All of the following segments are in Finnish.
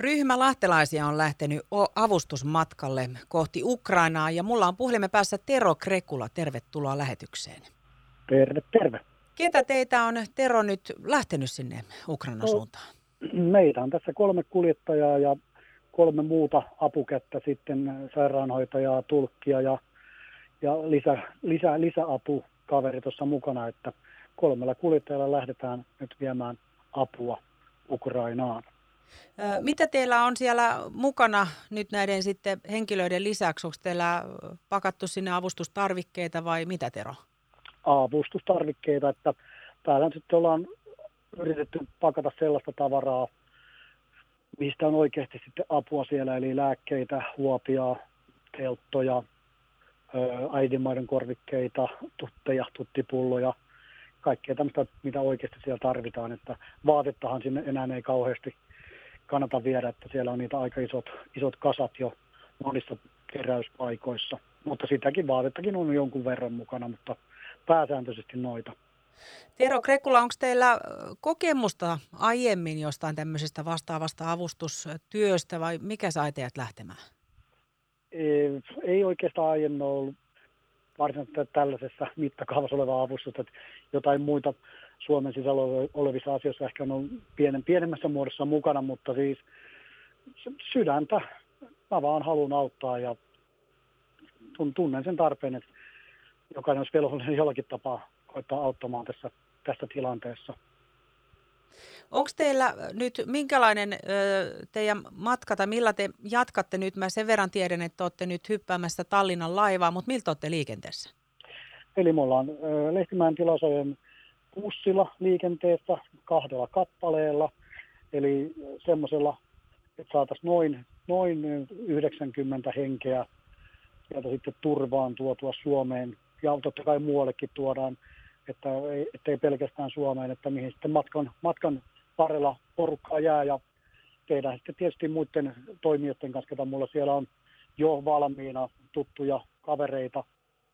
Ryhmä lahtelaisia on lähtenyt avustusmatkalle kohti Ukrainaa ja mulla on puhelimen päässä Tero Krekula. Tervetuloa lähetykseen. Terve, terve. Ketä teitä on Tero nyt lähtenyt sinne Ukrainan no, suuntaan? Meitä on tässä kolme kuljettajaa ja kolme muuta apukättä sitten, sairaanhoitajaa, tulkkia ja, ja lisä, lisä, lisäapukaveri tuossa mukana, että kolmella kuljettajalla lähdetään nyt viemään apua Ukrainaan. Mitä teillä on siellä mukana nyt näiden sitten henkilöiden lisäksi? Onko teillä pakattu sinne avustustarvikkeita vai mitä Tero? Avustustarvikkeita, että täällä sitten ollaan yritetty pakata sellaista tavaraa, mistä on oikeasti sitten apua siellä, eli lääkkeitä, huopia, telttoja, äidinmaiden korvikkeita, tutteja, tuttipulloja, kaikkea tämmöistä, mitä oikeasti siellä tarvitaan. Että vaatettahan sinne enää ei kauheasti kannata viedä, että siellä on niitä aika isot, isot kasat jo monissa keräyspaikoissa. Mutta sitäkin vaatettakin on jonkun verran mukana, mutta pääsääntöisesti noita. Tero Krekula, onko teillä kokemusta aiemmin jostain tämmöisestä vastaavasta avustustyöstä vai mikä sai teidät lähtemään? Ei, ei oikeastaan aiemmin ollut varsinaisesti tällaisessa mittakaavassa olevaa avustusta. Jotain muita Suomen sisällä olevissa asioissa ehkä on pienen, pienemmässä muodossa mukana, mutta siis sydäntä mä vaan haluan auttaa ja tunnen sen tarpeen, että jokainen olisi velvollinen jollakin tapaa koittaa auttamaan tässä, tässä tilanteessa. Onko teillä nyt, minkälainen teidän matka tai millä te jatkatte nyt? Mä sen verran tiedän, että olette nyt hyppäämässä Tallinnan laivaa, mutta miltä olette liikenteessä? Eli me ollaan Lehtimäen tilasojen bussilla liikenteessä kahdella kappaleella, eli semmoisella, että saataisiin noin, noin 90 henkeä sieltä sitten turvaan tuotua Suomeen, ja totta kai muuallekin tuodaan, että ei, ettei pelkästään Suomeen, että mihin sitten matkan, matkan varrella porukkaa jää, ja tehdään sitten tietysti muiden toimijoiden kanssa, ketä mulla siellä on jo valmiina tuttuja kavereita,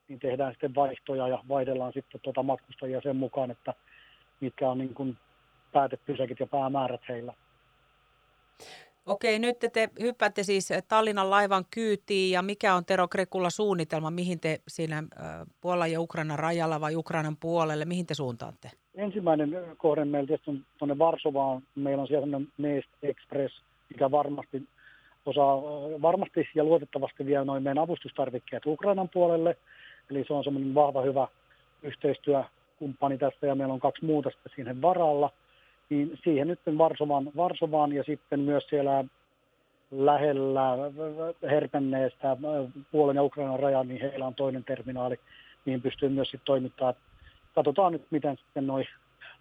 niin tehdään sitten vaihtoja ja vaihdellaan sitten tuota matkustajia sen mukaan, että mitkä on niin kuin päätepysäkit ja päämäärät heillä. Okei, nyt te hyppäätte siis Tallinnan laivan kyytiin ja mikä on Tero Krekulla suunnitelma, mihin te siinä Puolan ja Ukrainan rajalla vai Ukrainan puolelle, mihin te suuntaatte? Ensimmäinen kohde meillä on tuonne Varsovaan, meillä on siellä Nest Express, mikä varmasti osaa, varmasti ja luotettavasti vie noin meidän avustustarvikkeet Ukrainan puolelle, Eli se on semmoinen vahva, hyvä yhteistyökumppani tästä ja meillä on kaksi muuta sitten siihen varalla. Niin siihen nyt Varsovaan, Varsovaan ja sitten myös siellä lähellä Herpenneestä Puolen ja Ukrainan rajan, niin heillä on toinen terminaali, mihin pystyy myös sitten toimittaa. Katsotaan nyt, miten sitten nuo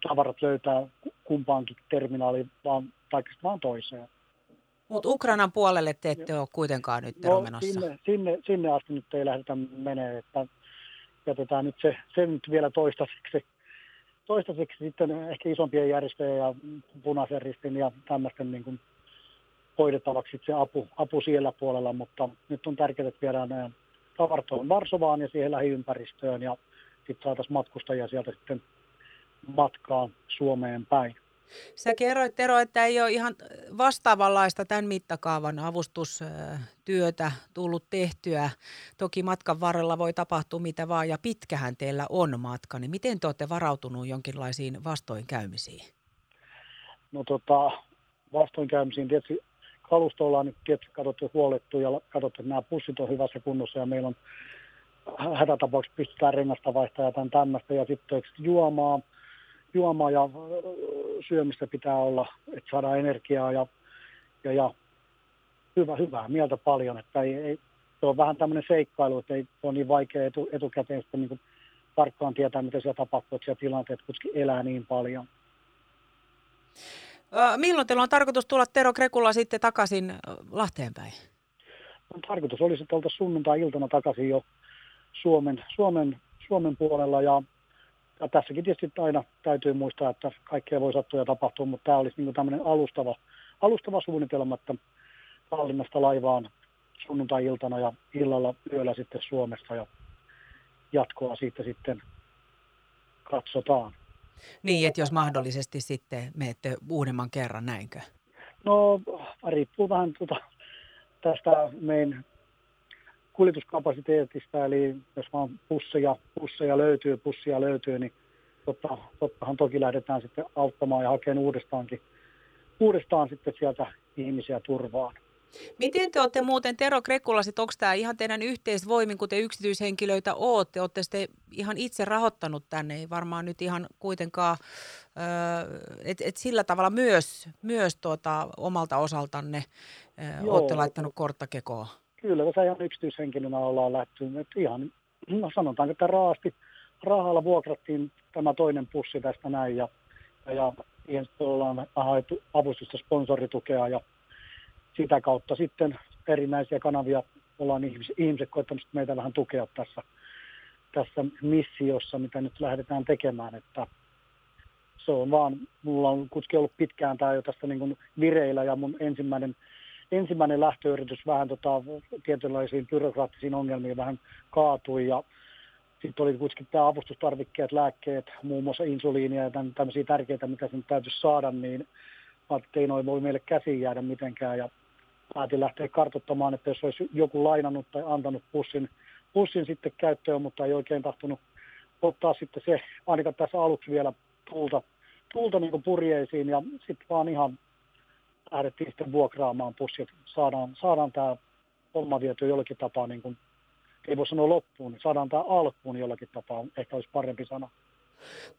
tavarat löytää kumpaankin terminaaliin, vaan, tai vaan toiseen. Mutta Ukrainan puolelle te ette ole kuitenkaan nyt no, menossa. Sinne, sinne, sinne asti nyt ei lähdetä menee, että jätetään nyt se, se nyt vielä toistaiseksi. Toistaiseksi sitten ehkä isompien järjestöjen ja punaisen ristin ja tämmöisten niin kuin hoidettavaksi se apu, apu siellä puolella, mutta nyt on tärkeää, että viedään nämä tavarat Varsovaan ja siihen lähiympäristöön ja sitten saataisiin matkustajia sieltä sitten matkaan Suomeen päin. Sä kerroit Tero, että ei ole ihan vastaavanlaista tämän mittakaavan avustustyötä tullut tehtyä. Toki matkan varrella voi tapahtua mitä vaan ja pitkähän teillä on matka. Niin miten te olette varautunut jonkinlaisiin vastoinkäymisiin? No tota, vastoinkäymisiin tietysti kalusto ollaan nyt tietysti katsottu huolettu ja katsottu, että nämä pussit on hyvässä kunnossa ja meillä on hätätapauksessa pystytään rengasta vaihtaa ja tämmöistä ja sitten juomaa juomaa ja syömistä pitää olla, että saadaan energiaa ja, ja, ja hyvä, hyvää mieltä paljon. Että ei, ei, se on vähän tämmöinen seikkailu, että ei ole niin vaikea etu, etukäteen sitten niin tarkkaan tietää, mitä siellä tapahtuu, että siellä tilanteet kuitenkin elää niin paljon. Milloin teillä on tarkoitus tulla Tero Krekulla sitten takaisin Lahteen päin? Tarkoitus olisi, että oltaisiin sunnuntai-iltana takaisin jo Suomen, Suomen, Suomen puolella ja ja tässäkin tietysti aina täytyy muistaa, että kaikkea voi sattua ja tapahtua, mutta tämä olisi niin tämmöinen alustava, alustava suunnitelma, että Tallinnasta laivaan sunnuntai-iltana ja illalla yöllä sitten Suomessa ja jatkoa siitä sitten katsotaan. Niin, että jos mahdollisesti sitten menette uudemman kerran, näinkö? No riippuu vähän tuota, tästä meidän kuljetuskapasiteetista, eli jos vaan pusseja, pusseja löytyy, pussia löytyy, niin totta, tottahan toki lähdetään sitten auttamaan ja hakemaan uudestaankin, uudestaan sitten sieltä ihmisiä turvaan. Miten te olette muuten, Tero Krekkulasit, onko tämä ihan teidän yhteisvoimin, kun te yksityishenkilöitä olette, olette sitten ihan itse rahoittanut tänne, ei varmaan nyt ihan kuitenkaan, että et sillä tavalla myös, myös tuota, omalta osaltanne olette laittanut korttakekoa? Kyllä, tässä ihan yksityishenkilönä ollaan lähty, että ihan, no sanotaanko, että raasti, rahalla vuokrattiin tämä toinen pussi tästä näin ja, ja siihen ollaan haettu avustusta, sponsoritukea ja sitä kautta sitten erinäisiä kanavia ollaan ihmiset, ihmiset koettanut meitä vähän tukea tässä, tässä missiossa, mitä nyt lähdetään tekemään, että se on vaan, mulla on kuitenkin ollut pitkään tämä jo tässä niin kuin vireillä ja mun ensimmäinen, ensimmäinen lähtöyritys vähän tota, tietynlaisiin byrokraattisiin ongelmiin vähän kaatui ja sitten oli kuitenkin tämä avustustarvikkeet, lääkkeet, muun muassa insuliinia ja tämmöisiä tärkeitä, mitä sen täytyisi saada, niin ei noin voi meille käsiin jäädä mitenkään ja päätin lähteä kartoittamaan, että jos olisi joku lainannut tai antanut pussin, pussin sitten käyttöön, mutta ei oikein tahtonut ottaa sitten se, ainakaan tässä aluksi vielä tulta, tulta niin purjeisiin ja sitten vaan ihan lähdettiin sitten vuokraamaan pussit. Saadaan, saadaan tämä homma vietyä jollakin tapaa, niin kuin, ei voi sanoa loppuun, niin saadaan tämä alkuun jollakin tapaa, ehkä olisi parempi sana.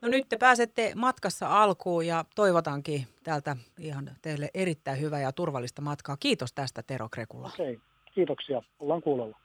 No nyt te pääsette matkassa alkuun ja toivotankin täältä ihan teille erittäin hyvää ja turvallista matkaa. Kiitos tästä Tero Krekula. Okei, kiitoksia. Ollaan kuulolla.